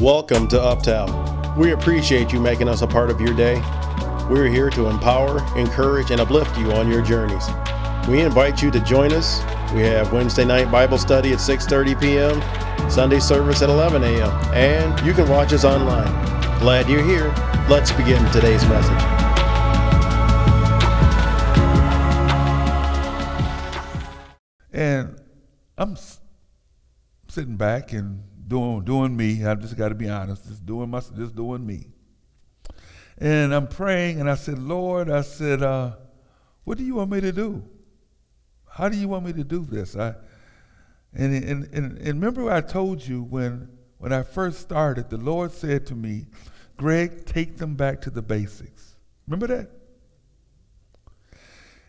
Welcome to Uptown. We appreciate you making us a part of your day. We're here to empower, encourage, and uplift you on your journeys. We invite you to join us. We have Wednesday night Bible study at 6:30 p.m., Sunday service at 11 a.m., and you can watch us online. Glad you're here. Let's begin today's message. And I'm sitting back and doing doing me. I just got to be honest, just doing my just doing me. And I'm praying, and I said, Lord, I said, uh, what do you want me to do? How do you want me to do this? I and and and, and remember I told you when when I first started, the Lord said to me, Greg, take them back to the basics. Remember that?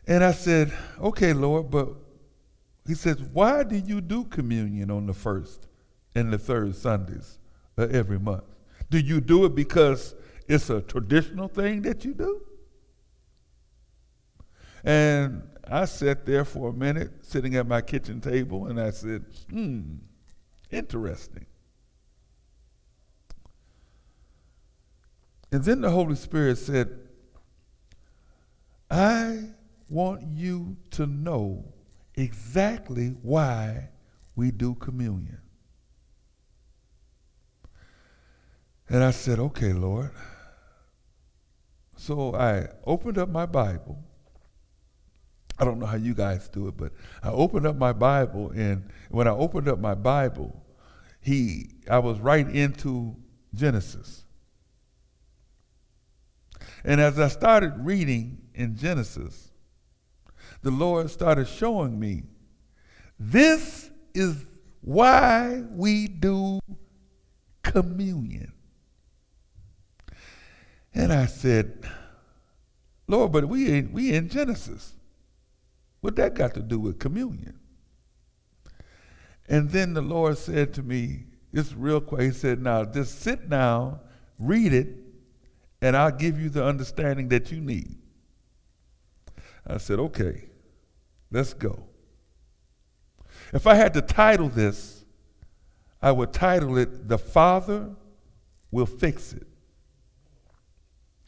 And I said, okay, Lord, but he says, why do you do communion on the first and the third Sundays of every month? Do you do it because it's a traditional thing that you do? And I sat there for a minute, sitting at my kitchen table, and I said, hmm, interesting. And then the Holy Spirit said, I want you to know exactly why we do communion. And I said, okay, Lord. So I opened up my Bible. I don't know how you guys do it, but I opened up my Bible, and when I opened up my Bible, he I was right into Genesis. And as I started reading in Genesis, the Lord started showing me this is why we do communion. And I said, Lord, but we in, we in Genesis. What that got to do with communion? And then the Lord said to me, it's real quick. He said, now just sit down, read it, and I'll give you the understanding that you need. I said, okay, let's go. If I had to title this, I would title it, The Father Will Fix It.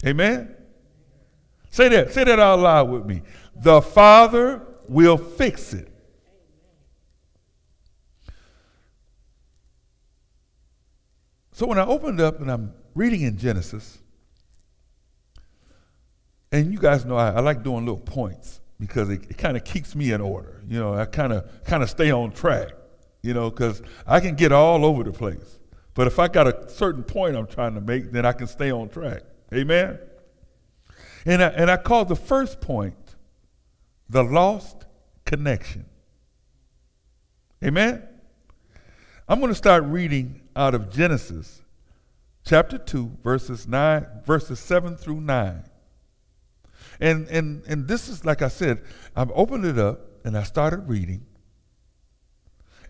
Amen? Say that. Say that out loud with me. The Father will fix it. So when I opened up and I'm reading in Genesis, and you guys know I, I like doing little points because it, it kind of keeps me in order. You know, I kind of kind of stay on track. You know, because I can get all over the place, but if I got a certain point I'm trying to make, then I can stay on track. Amen. And I, and I call the first point the lost connection. Amen. I'm going to start reading out of Genesis chapter 2 verses 9 verses 7 through 9. And, and, and this is, like I said, I've opened it up and I started reading.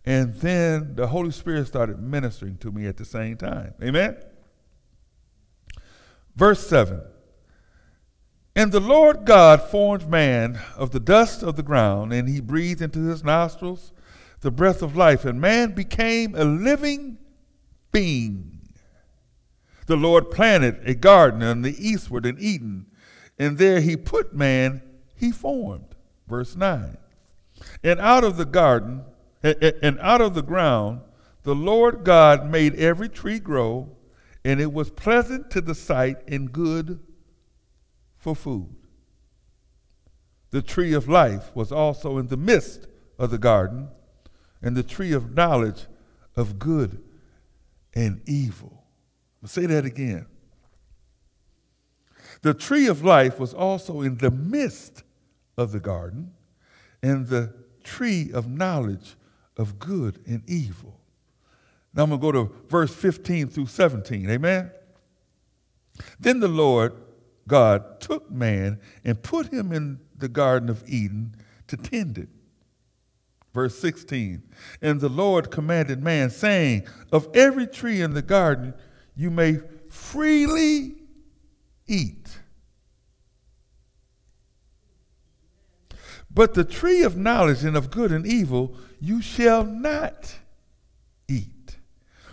And then the Holy Spirit started ministering to me at the same time. Amen? Verse 7 And the Lord God formed man of the dust of the ground, and he breathed into his nostrils the breath of life, and man became a living being. The Lord planted a garden on the eastward in Eden and there he put man he formed. Verse 9. And out of the garden, and out of the ground, the Lord God made every tree grow, and it was pleasant to the sight and good for food. The tree of life was also in the midst of the garden, and the tree of knowledge of good and evil. I'll say that again. The tree of life was also in the midst of the garden, and the tree of knowledge of good and evil. Now I'm going to go to verse 15 through 17. Amen? Then the Lord God took man and put him in the Garden of Eden to tend it. Verse 16 And the Lord commanded man, saying, Of every tree in the garden you may freely eat. But the tree of knowledge and of good and evil you shall not eat.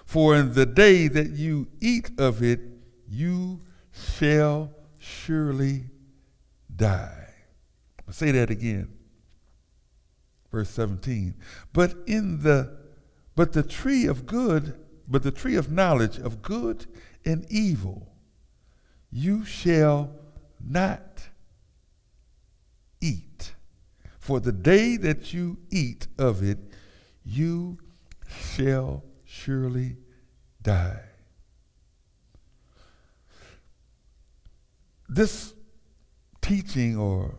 For in the day that you eat of it, you shall surely die. I'll say that again. Verse 17. But in the but the tree of good, but the tree of knowledge of good and evil, you shall not eat. For the day that you eat of it, you shall surely die. This teaching or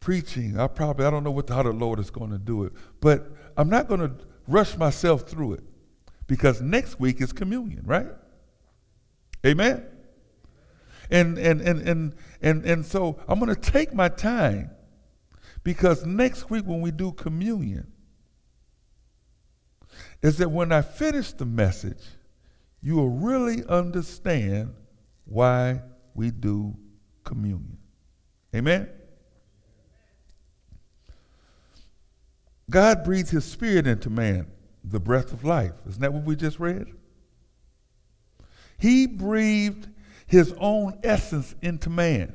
preaching, I probably, I don't know what how the Lord is going to do it, but I'm not going to rush myself through it because next week is communion, right? Amen? And, and, and, and, and, and so I'm going to take my time because next week when we do communion, is that when I finish the message, you will really understand why we do communion. Amen? God breathed his spirit into man, the breath of life. Isn't that what we just read? He breathed his own essence into man.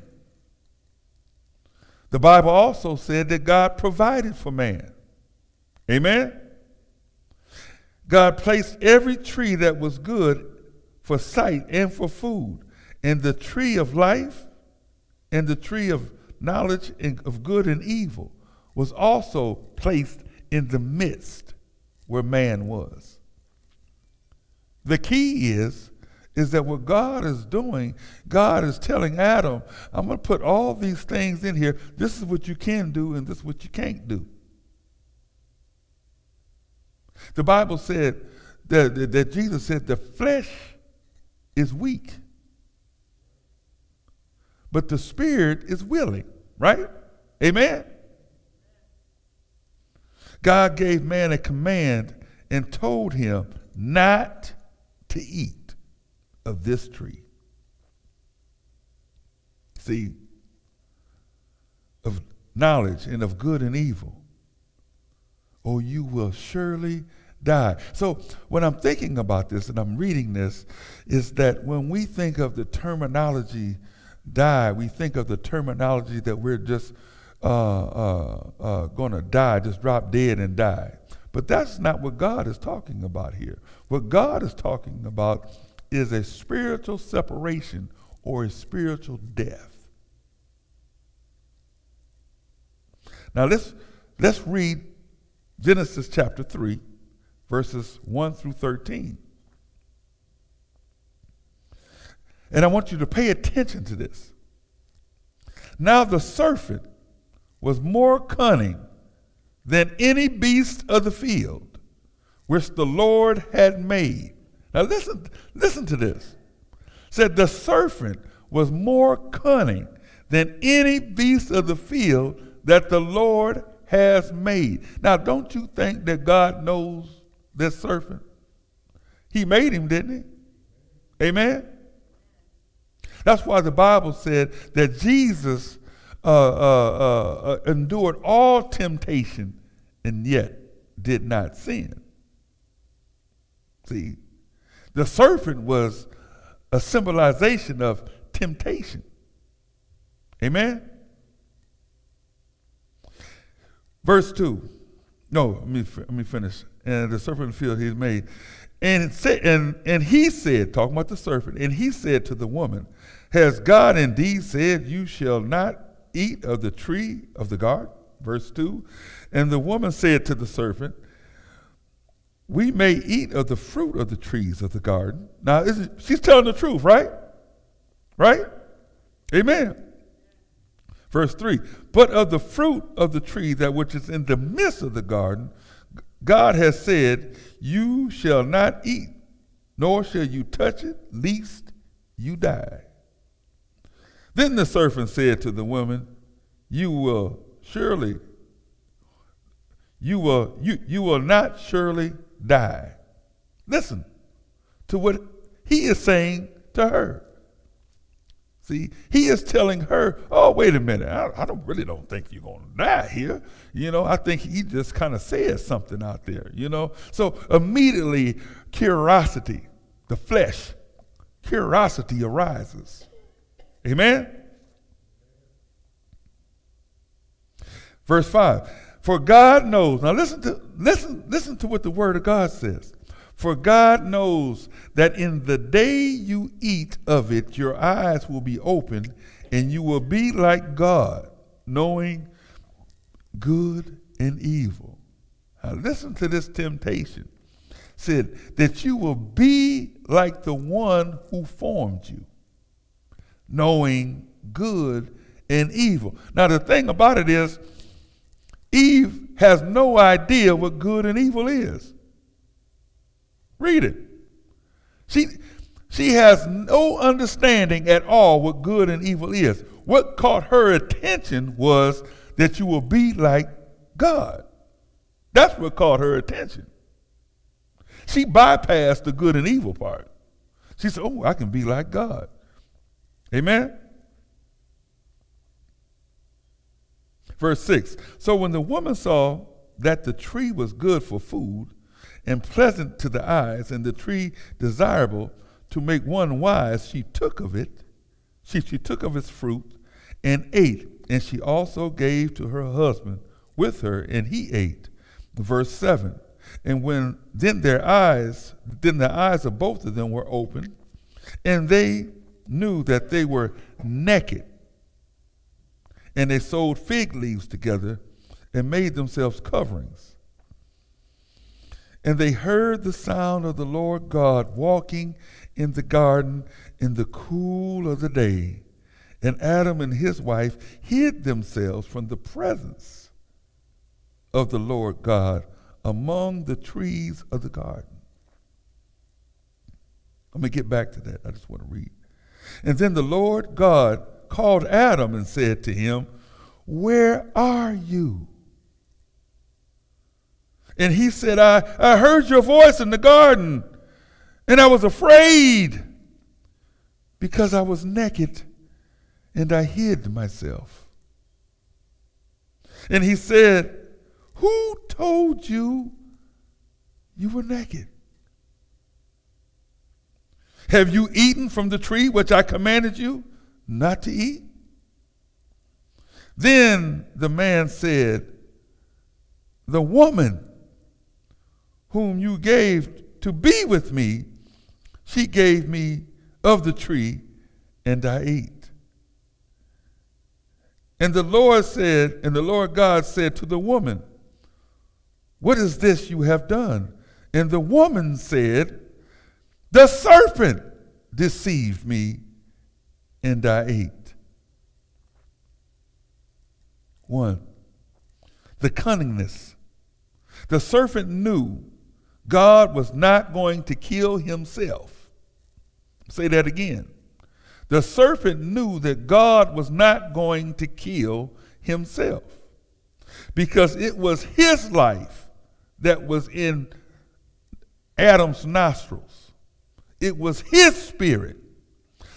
The Bible also said that God provided for man. Amen? God placed every tree that was good for sight and for food, and the tree of life and the tree of knowledge of good and evil was also placed in the midst where man was. The key is is that what God is doing, God is telling Adam, I'm going to put all these things in here. This is what you can do, and this is what you can't do. The Bible said that, that, that Jesus said the flesh is weak, but the spirit is willing, right? Amen? God gave man a command and told him not to eat of this tree. See, of knowledge and of good and evil, or you will surely die. So, when I'm thinking about this and I'm reading this, is that when we think of the terminology die, we think of the terminology that we're just uh, uh, uh, going to die, just drop dead and die. But that's not what God is talking about here. What God is talking about is a spiritual separation or a spiritual death. Now let's let's read Genesis chapter 3 verses 1 through 13. And I want you to pay attention to this. Now the serpent was more cunning than any beast of the field which the Lord had made. Now listen, listen to this. Said the serpent was more cunning than any beast of the field that the Lord has made. Now, don't you think that God knows this serpent? He made him, didn't he? Amen? That's why the Bible said that Jesus uh, uh, uh, endured all temptation and yet did not sin. See, the serpent was a symbolization of temptation. Amen? Verse 2. No, let me, let me finish. And the serpent field he made. And, said, and, and he said, talking about the serpent, and he said to the woman, Has God indeed said, You shall not eat of the tree of the garden? Verse 2. And the woman said to the serpent, We may eat of the fruit of the trees of the garden. Now, she's telling the truth, right? Right? Amen. Verse 3 But of the fruit of the tree that which is in the midst of the garden, God has said, You shall not eat, nor shall you touch it, lest you die. Then the serpent said to the woman, You will surely, you will, you, you will not surely die. Listen to what he is saying to her. See, he is telling her, "Oh, wait a minute. I, I don't really don't think you're going to die here. You know, I think he just kind of said something out there. You know, so immediately curiosity, the flesh, curiosity arises. Amen. Verse five. For God knows. Now listen to listen listen to what the Word of God says. For God knows that in the day you eat of it, your eyes will be opened, and you will be like God, knowing good and evil. Now listen to this temptation. Said that you will be like the one who formed you, knowing good and evil. Now the thing about it is, Eve has no idea what good and evil is. Read it. She, she has no understanding at all what good and evil is. What caught her attention was that you will be like God. That's what caught her attention. She bypassed the good and evil part. She said, Oh, I can be like God. Amen? Verse 6 So when the woman saw that the tree was good for food, and pleasant to the eyes, and the tree desirable to make one wise, she took of it, she, she took of its fruit and ate, and she also gave to her husband with her, and he ate. Verse 7. And when then their eyes, then the eyes of both of them were opened, and they knew that they were naked. And they sewed fig leaves together and made themselves coverings. And they heard the sound of the Lord God walking in the garden in the cool of the day. And Adam and his wife hid themselves from the presence of the Lord God among the trees of the garden. Let me get back to that. I just want to read. And then the Lord God called Adam and said to him, Where are you? And he said, I, I heard your voice in the garden, and I was afraid because I was naked and I hid myself. And he said, Who told you you were naked? Have you eaten from the tree which I commanded you not to eat? Then the man said, The woman whom you gave to be with me, she gave me of the tree, and I ate. And the Lord said, and the Lord God said to the woman, What is this you have done? And the woman said, The serpent deceived me, and I ate. One, the cunningness. The serpent knew God was not going to kill himself. Say that again. The serpent knew that God was not going to kill himself because it was his life that was in Adam's nostrils. It was his spirit.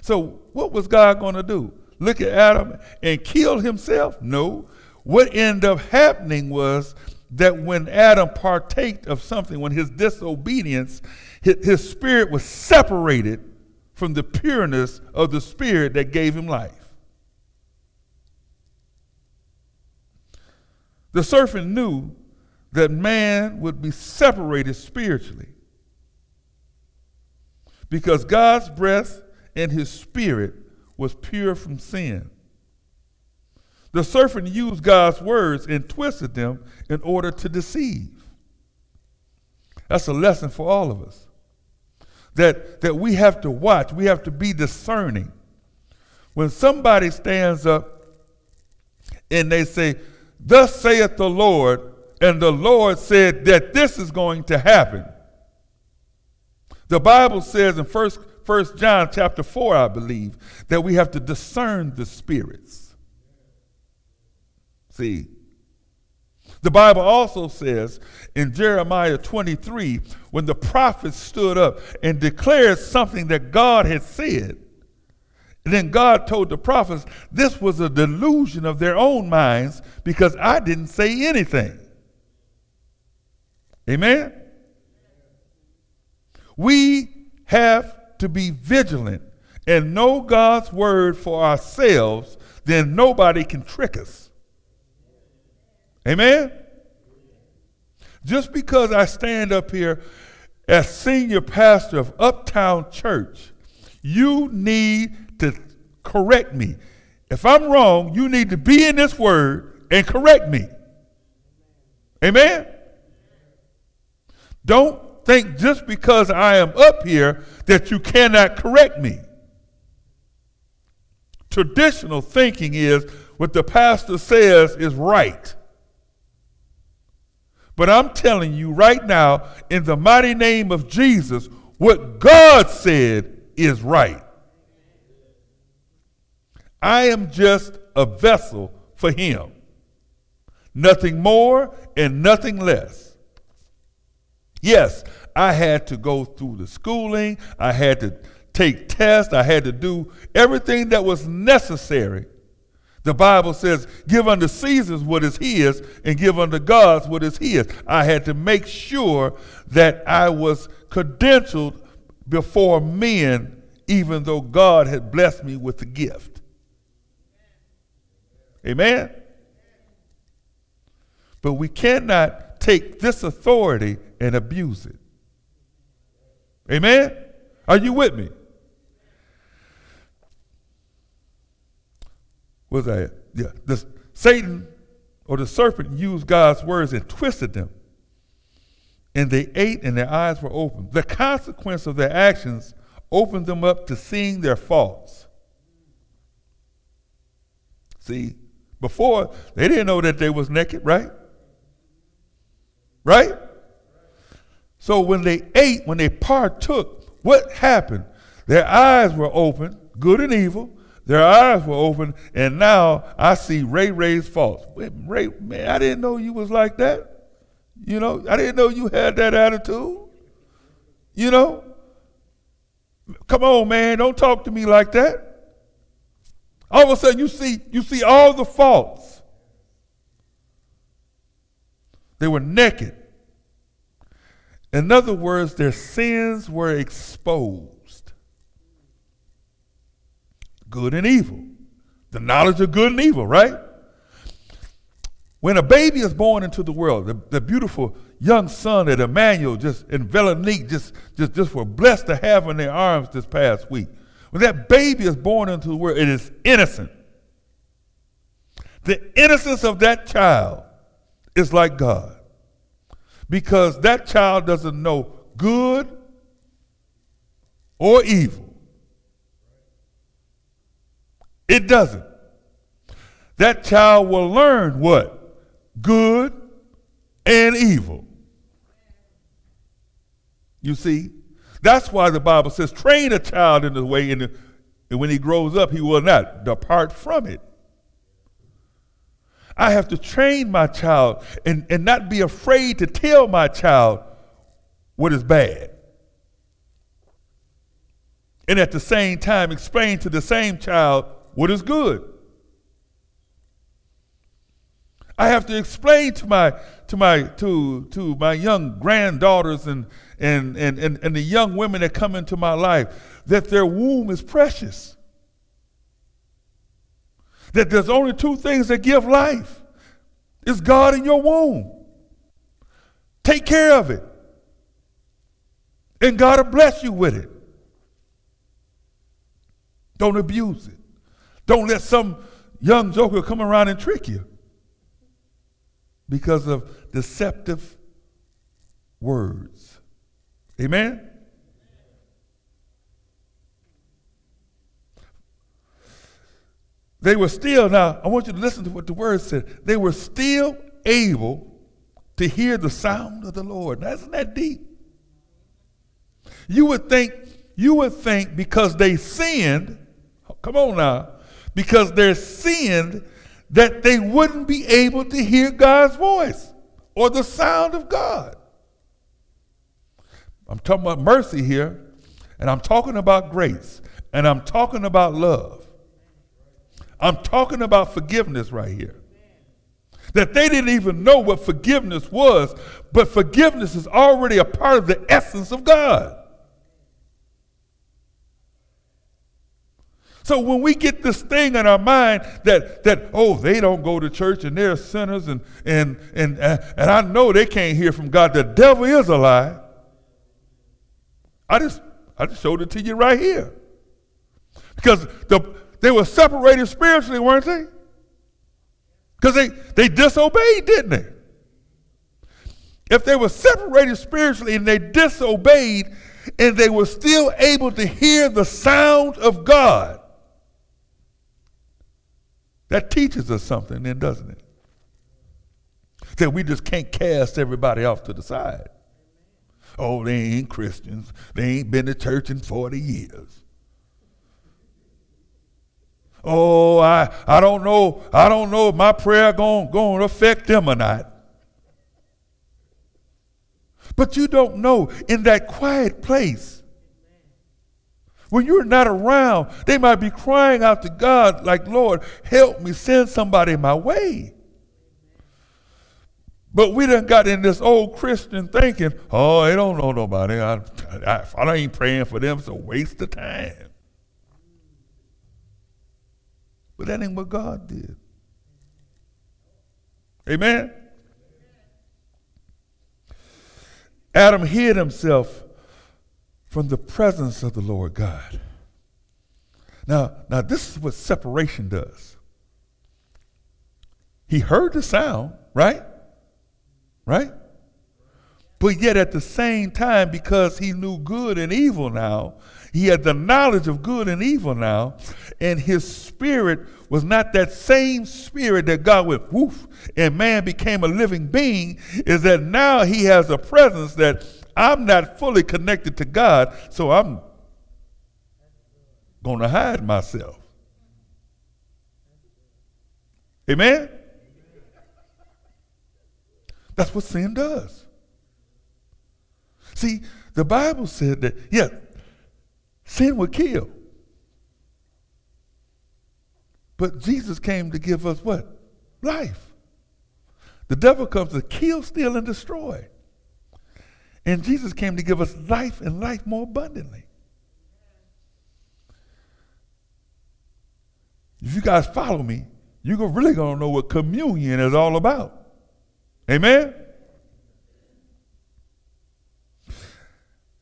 So, what was God going to do? Look at Adam and kill himself? No. What ended up happening was that when Adam partaked of something, when his disobedience, his, his spirit was separated from the pureness of the spirit that gave him life. The serpent knew that man would be separated spiritually because God's breath and his spirit was pure from sin. The serpent used God's words and twisted them in order to deceive. That's a lesson for all of us. That, that we have to watch, we have to be discerning. When somebody stands up and they say, Thus saith the Lord, and the Lord said that this is going to happen. The Bible says in First, First John chapter 4, I believe, that we have to discern the spirits. See, the Bible also says in Jeremiah 23, when the prophet stood up and declared something that God had said, And then God told the prophets this was a delusion of their own minds because I didn't say anything. Amen? We have to be vigilant and know God's word for ourselves, then nobody can trick us. Amen? Just because I stand up here as senior pastor of Uptown Church, you need to correct me. If I'm wrong, you need to be in this word and correct me. Amen? Don't think just because I am up here that you cannot correct me. Traditional thinking is what the pastor says is right. But I'm telling you right now, in the mighty name of Jesus, what God said is right. I am just a vessel for Him. Nothing more and nothing less. Yes, I had to go through the schooling, I had to take tests, I had to do everything that was necessary the Bible says, give unto Caesar's what is his, and give unto God's what is his. I had to make sure that I was credentialed before men, even though God had blessed me with the gift. Amen? But we cannot take this authority and abuse it. Amen? Are you with me? Was that? Yeah, the, Satan or the serpent used God's words and twisted them. And they ate and their eyes were opened. The consequence of their actions opened them up to seeing their faults. See, before they didn't know that they was naked, right? Right? So when they ate, when they partook, what happened? Their eyes were open, good and evil, their eyes were open, and now I see Ray Ray's faults. Ray, man, I didn't know you was like that. You know, I didn't know you had that attitude. You know? Come on, man, don't talk to me like that. All of a sudden you see you see all the faults. They were naked. In other words, their sins were exposed good and evil. The knowledge of good and evil, right? When a baby is born into the world, the, the beautiful young son that Emmanuel just and Veronique just, just, just were blessed to have in their arms this past week. When that baby is born into the world, it is innocent. The innocence of that child is like God. Because that child doesn't know good or evil. It doesn't. That child will learn what? Good and evil. You see? That's why the Bible says, train a child in the way, and when he grows up, he will not depart from it. I have to train my child and, and not be afraid to tell my child what is bad. And at the same time, explain to the same child what is good. I have to explain to my to my to to my young granddaughters and and, and, and, and the young women that come into my life that their womb is precious. That there's only two things that give life. It's God in your womb. Take care of it. And God will bless you with it. Don't abuse it. Don't let some young joker come around and trick you because of deceptive words. Amen? They were still, now I want you to listen to what the word said. They were still able to hear the sound of the Lord. Now, isn't that deep? You would think, you would think because they sinned, come on now, because they're sinned that they wouldn't be able to hear God's voice or the sound of God. I'm talking about mercy here, and I'm talking about grace. And I'm talking about love. I'm talking about forgiveness right here. That they didn't even know what forgiveness was, but forgiveness is already a part of the essence of God. So when we get this thing in our mind that that oh they don't go to church and they're sinners and and and uh, and I know they can't hear from God. The devil is a lie. I just I just showed it to you right here. Because the they were separated spiritually, weren't they? Because they, they disobeyed, didn't they? If they were separated spiritually and they disobeyed and they were still able to hear the sound of God, that teaches us something, then, doesn't it? That we just can't cast everybody off to the side. Oh, they ain't Christians. They ain't been to church in 40 years. Oh, I, I don't know. I don't know if my prayer going to affect them or not. But you don't know in that quiet place when you're not around, they might be crying out to God, like, Lord, help me, send somebody my way. But we done got in this old Christian thinking, oh, they don't know nobody. I, I, I ain't praying for them, it's a waste of time. But that ain't what God did. Amen? Adam hid himself from the presence of the Lord God. Now, now this is what separation does. He heard the sound, right? Right? But yet at the same time, because he knew good and evil now, he had the knowledge of good and evil now, and his spirit was not that same spirit that God went woof, and man became a living being, is that now he has a presence that I'm not fully connected to God, so I'm going to hide myself. Amen? That's what sin does. See, the Bible said that, yeah, sin would kill. But Jesus came to give us what? Life. The devil comes to kill, steal, and destroy. And Jesus came to give us life and life more abundantly. If you guys follow me, you're really going to know what communion is all about. Amen?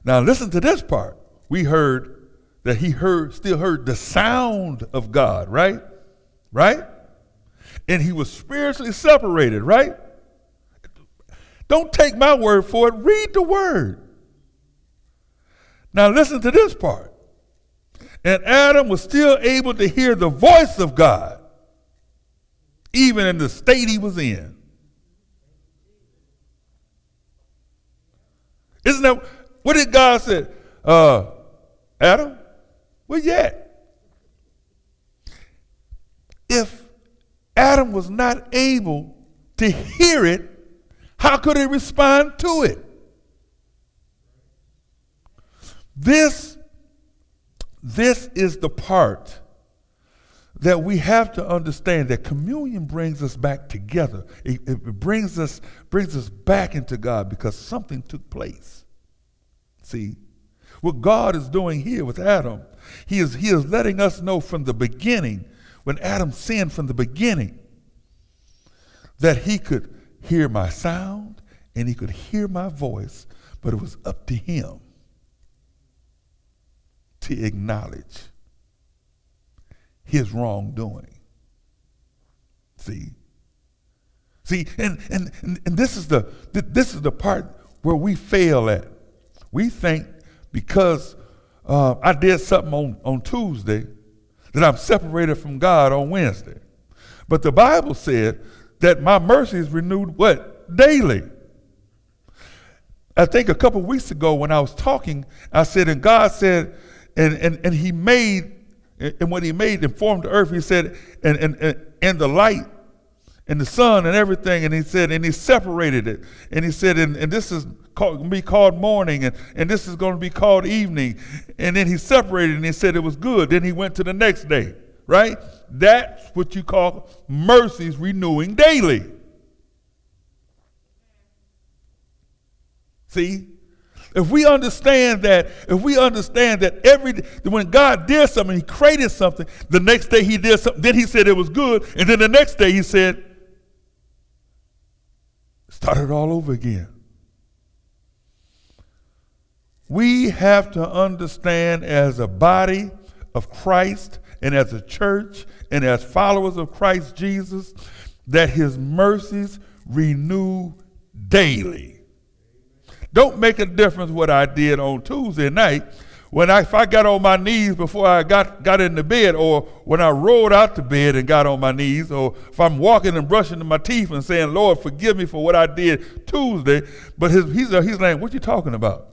Now listen to this part. We heard that he heard, still heard the sound of God, right? Right? And he was spiritually separated, right? Don't take my word for it, read the word. Now, listen to this part. And Adam was still able to hear the voice of God, even in the state he was in. Isn't that what did God say? Uh, Adam, where you at? If Adam was not able to hear it, how could he respond to it? This, this is the part that we have to understand that communion brings us back together. It, it, brings us brings us back into God because something took place. See, what God is doing here with Adam, he is he is letting us know from the beginning, when Adam sinned from the beginning, that he could hear my sound and he could hear my voice, but it was up to him to acknowledge his wrongdoing. See? See, and, and, and this is the this is the part where we fail at. We think because uh, I did something on, on Tuesday that I'm separated from God on Wednesday. But the Bible said that my mercy is renewed what? Daily. I think a couple weeks ago when I was talking, I said, and God said, and, and, and he made, and when he made and formed the earth, he said, and, and, and, and the light, and the sun and everything. And he said, and he separated it. And he said, and, and this is going to be called morning, and, and this is going to be called evening. And then he separated and he said it was good. Then he went to the next day, right? That's what you call mercies renewing daily. See? If we understand that, if we understand that every when God did something, He created something, the next day He did something, then He said it was good, and then the next day He said, start it all over again. We have to understand as a body of Christ and as a church and as followers of Christ Jesus that His mercies renew daily. Don't make a difference what I did on Tuesday night. When I, if I got on my knees before I got, got into bed, or when I rolled out to bed and got on my knees, or if I'm walking and brushing my teeth and saying, Lord, forgive me for what I did Tuesday, but his, he's, he's like, what you talking about?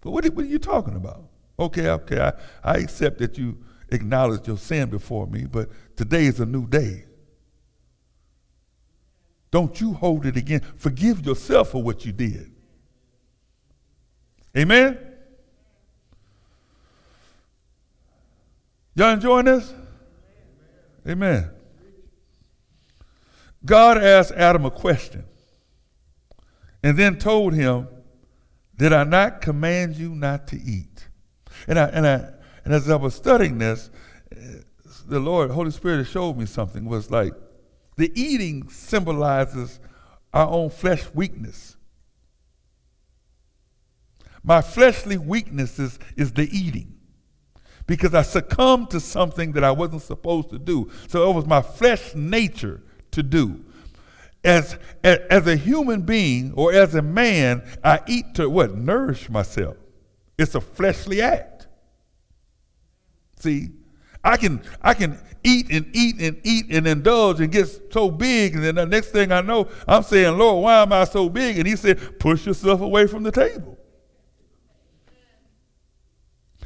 But what, what are you talking about? Okay, okay, I, I accept that you acknowledge your sin before me, but today is a new day. Don't you hold it again. Forgive yourself for what you did. Amen? Y'all enjoying this? Amen. God asked Adam a question and then told him, Did I not command you not to eat? And, I, and, I, and as I was studying this, the Lord, Holy Spirit showed me something. Was like, the eating symbolizes our own flesh weakness. My fleshly weakness is, is the eating because I succumbed to something that I wasn't supposed to do. So it was my flesh nature to do. As, as, as a human being or as a man, I eat to what? Nourish myself. It's a fleshly act. See, I can I can eat and eat and eat and indulge and get so big, and then the next thing I know, I'm saying, Lord, why am I so big? And He said, push yourself away from the table.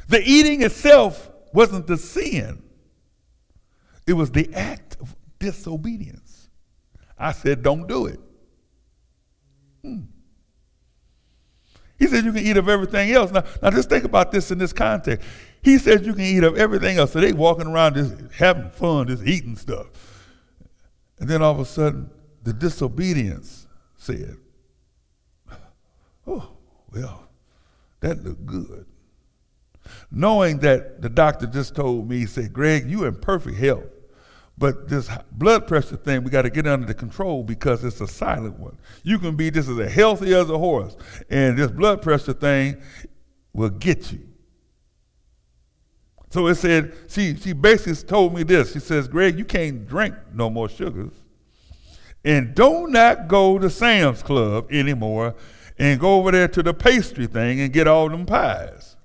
The eating itself wasn't the sin; it was the act of disobedience. I said, don't do it. Hmm. He said you can eat of everything else. Now, now just think about this in this context. He says you can eat of everything else. So they walking around just having fun, just eating stuff. And then all of a sudden, the disobedience said, Oh, well, that looked good. Knowing that the doctor just told me, he said, Greg, you in perfect health. But this blood pressure thing, we got to get under the control because it's a silent one. You can be just as healthy as a horse, and this blood pressure thing will get you. So it said, she, she basically told me this. She says, Greg, you can't drink no more sugars. And do not go to Sam's Club anymore and go over there to the pastry thing and get all them pies.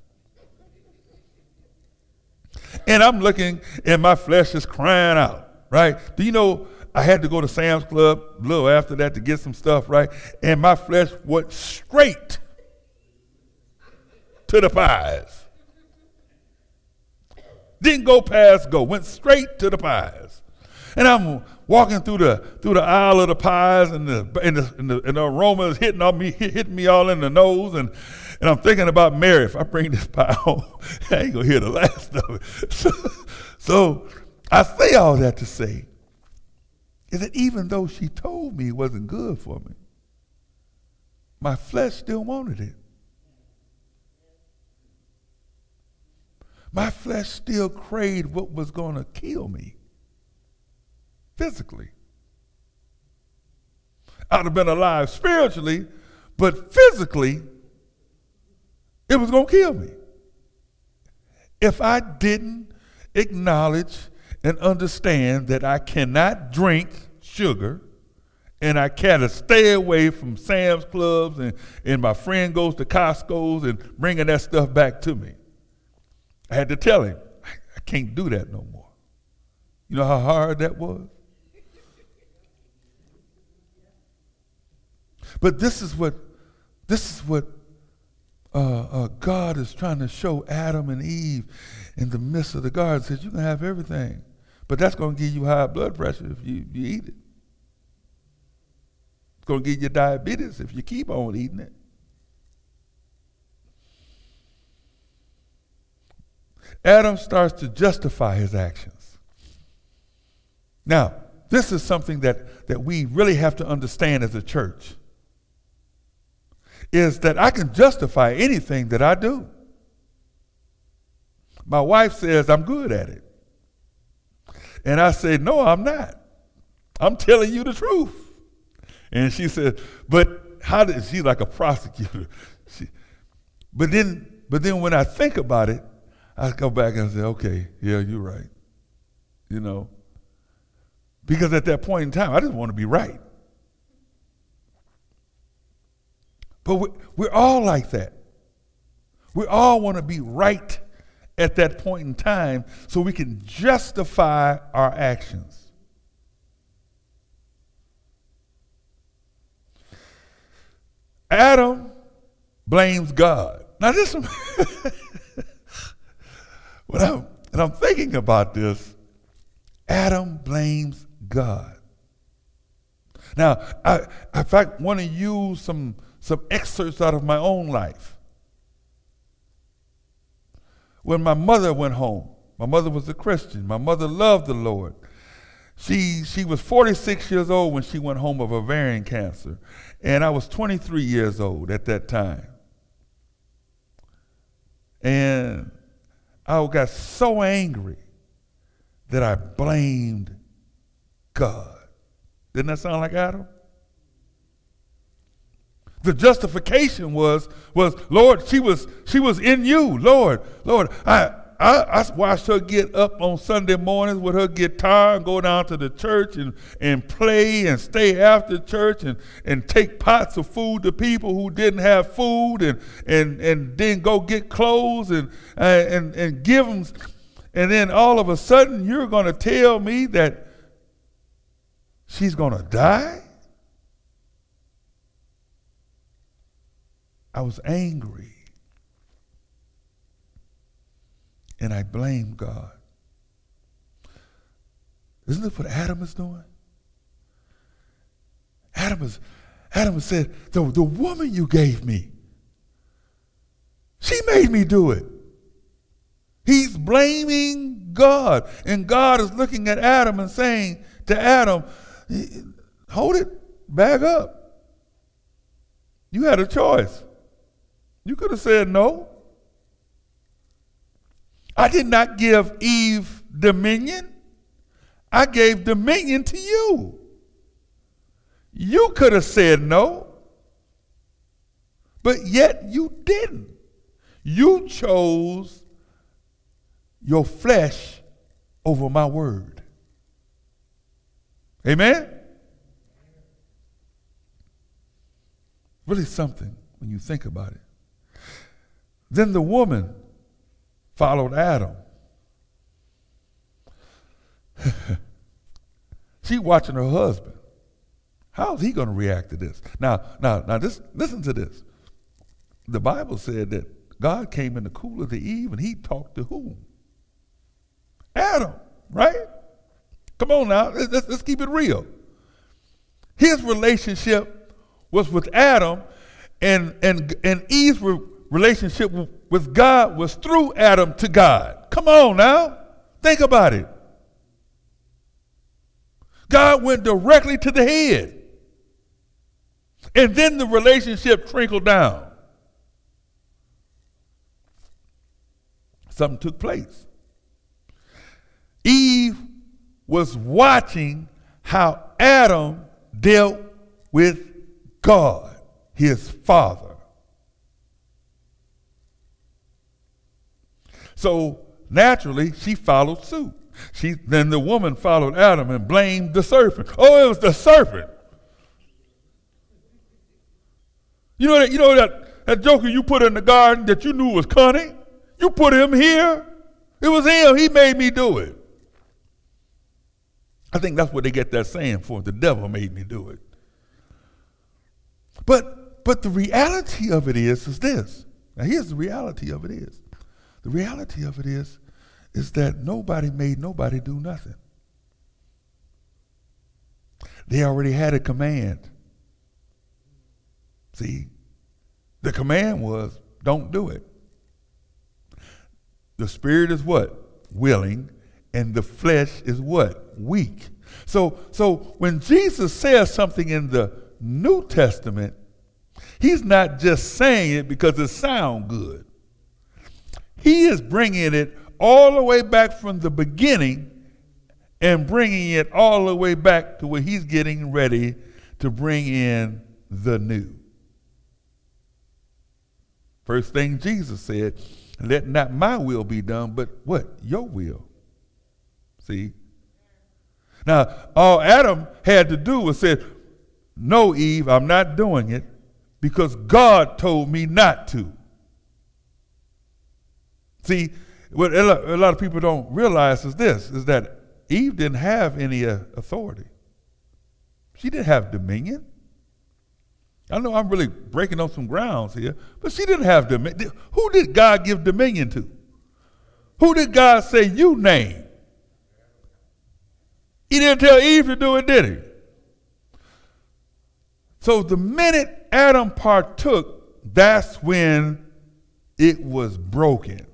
And I'm looking, and my flesh is crying out, right? Do you know I had to go to Sam's Club a little after that to get some stuff, right? And my flesh went straight to the pies. Didn't go past go, went straight to the pies. And I'm walking through the through the aisle of the pies, and the and the, and the, and the aroma is hitting on me, hitting me all in the nose, and and I'm thinking about Mary. If I bring this pie home, I ain't gonna hear the last of it. So, so I say all that to say is that even though she told me it wasn't good for me, my flesh still wanted it. My flesh still craved what was going to kill me physically. I'd have been alive spiritually, but physically, it was going to kill me. If I didn't acknowledge and understand that I cannot drink sugar and I gotta stay away from Sam's Clubs and, and my friend goes to Costco's and bringing that stuff back to me. I had to tell him, I can't do that no more. You know how hard that was? But this is what this is what uh, uh, God is trying to show Adam and Eve in the midst of the garden. Says you can have everything, But that's going to give you high blood pressure if you, you eat it. It's going to give you diabetes if you keep on eating it. Adam starts to justify his actions. Now, this is something that, that we really have to understand as a church is that I can justify anything that I do. My wife says I'm good at it. And I say, No, I'm not. I'm telling you the truth. And she said, But how did she like a prosecutor? She, but then but then when I think about it, I go back and say, okay, yeah, you're right. You know. Because at that point in time, I just want to be right. But we, we're all like that. We all want to be right at that point in time so we can justify our actions. Adam blames God. Now, this when I'm, when I'm thinking about this, Adam blames God. Now, I, in fact, want to use some some excerpts out of my own life. When my mother went home, my mother was a Christian. My mother loved the Lord. She, she was 46 years old when she went home of ovarian cancer, and I was 23 years old at that time. And I got so angry that I blamed God. Didn't that sound like Adam? The justification was, was Lord, she was, she was in you. Lord, Lord, I, I, I watched her get up on Sunday mornings with her guitar and go down to the church and, and play and stay after church and, and take pots of food to people who didn't have food and, and, and then go get clothes and, uh, and, and give them. And then all of a sudden, you're going to tell me that she's going to die? I was angry. And I blame God. Isn't this what Adam is doing? Adam is, Adam said, the, the woman you gave me, she made me do it. He's blaming God. And God is looking at Adam and saying to Adam, hold it, back up. You had a choice. You could have said no. I did not give Eve dominion. I gave dominion to you. You could have said no, but yet you didn't. You chose your flesh over my word. Amen? Really something when you think about it. Then the woman followed Adam. she watching her husband. How's he going to react to this? Now, now, now, this, listen to this. The Bible said that God came in the cool of the eve and he talked to whom? Adam, right? Come on now, let's, let's keep it real. His relationship was with Adam, and, and, and Eve's relationship with God was through Adam to God. Come on now. Think about it. God went directly to the head. And then the relationship trickled down. Something took place. Eve was watching how Adam dealt with God, his father. So naturally, she followed suit. She, then the woman followed Adam and blamed the serpent. Oh, it was the serpent. You know that, you know that, that joker you put in the garden that you knew was cunning? You put him here. It was him. He made me do it. I think that's what they get that saying for. The devil made me do it. But but the reality of it is is this. Now here's the reality of it is. The reality of it is, is that nobody made nobody do nothing. They already had a command. See, the command was don't do it. The spirit is what? Willing, and the flesh is what? Weak. So, so when Jesus says something in the New Testament, he's not just saying it because it sounds good. He is bringing it all the way back from the beginning and bringing it all the way back to where he's getting ready to bring in the new. First thing Jesus said, let not my will be done, but what? Your will. See? Now, all Adam had to do was say, No, Eve, I'm not doing it because God told me not to. See, what a lot of people don't realize is this is that Eve didn't have any uh, authority. She didn't have dominion. I know I'm really breaking on some grounds here, but she didn't have dominion. Who did God give dominion to? Who did God say you name? He didn't tell Eve to do it, did he? So the minute Adam partook, that's when it was broken.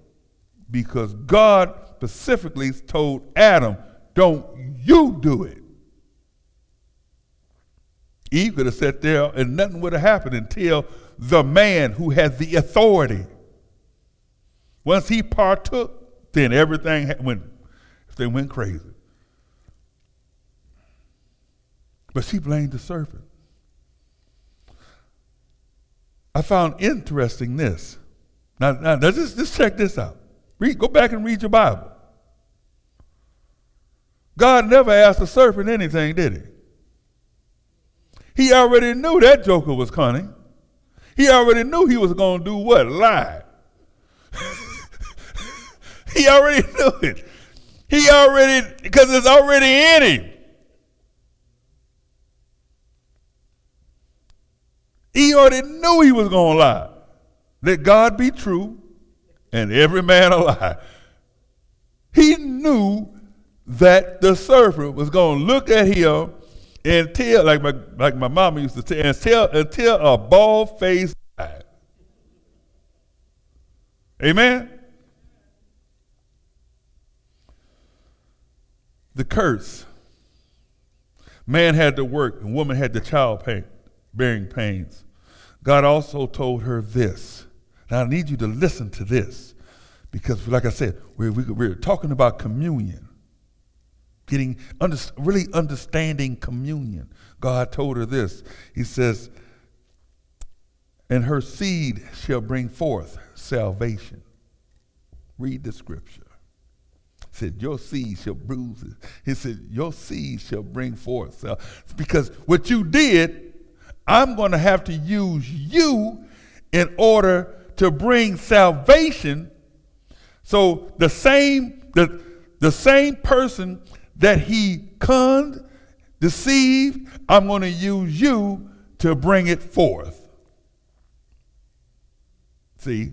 Because God specifically told Adam, don't you do it. Eve could have sat there and nothing would have happened until the man who has the authority. Once he partook, then everything went, they went crazy. But she blamed the serpent. I found interesting this. Now, now just, just check this out. Read, go back and read your Bible. God never asked the serpent anything, did he? He already knew that joker was cunning. He already knew he was going to do what? Lie. he already knew it. He already, because it's already in him. He already knew he was going to lie. Let God be true and every man a lie. He knew that the serpent was going to look at him and tell, like my, like my mama used to tell, and tell, tell a bald faced lie. Amen? The curse. Man had to work, and woman had the child pain, bearing pains. God also told her this. Now I need you to listen to this because, like I said, we're, we're talking about communion, getting under, really understanding communion. God told her this. He says, "And her seed shall bring forth salvation." Read the scripture. He said, Your seed shall bruise it. He said, Your seed shall bring forth. So, because what you did I'm going to have to use you in order to bring salvation. So the same the, the same person that he conned, deceived, I'm going to use you to bring it forth. See?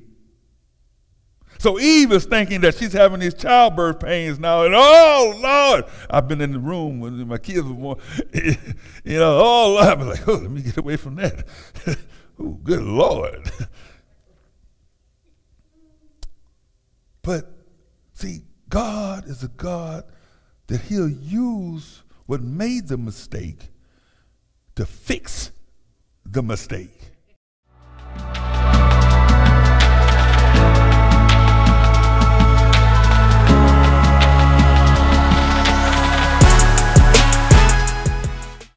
So Eve is thinking that she's having these childbirth pains now, and oh Lord, I've been in the room when my kids were born, you know, oh Lord, I'm like, oh, let me get away from that. oh, good Lord. but see, God is a God that He'll use what made the mistake to fix the mistake.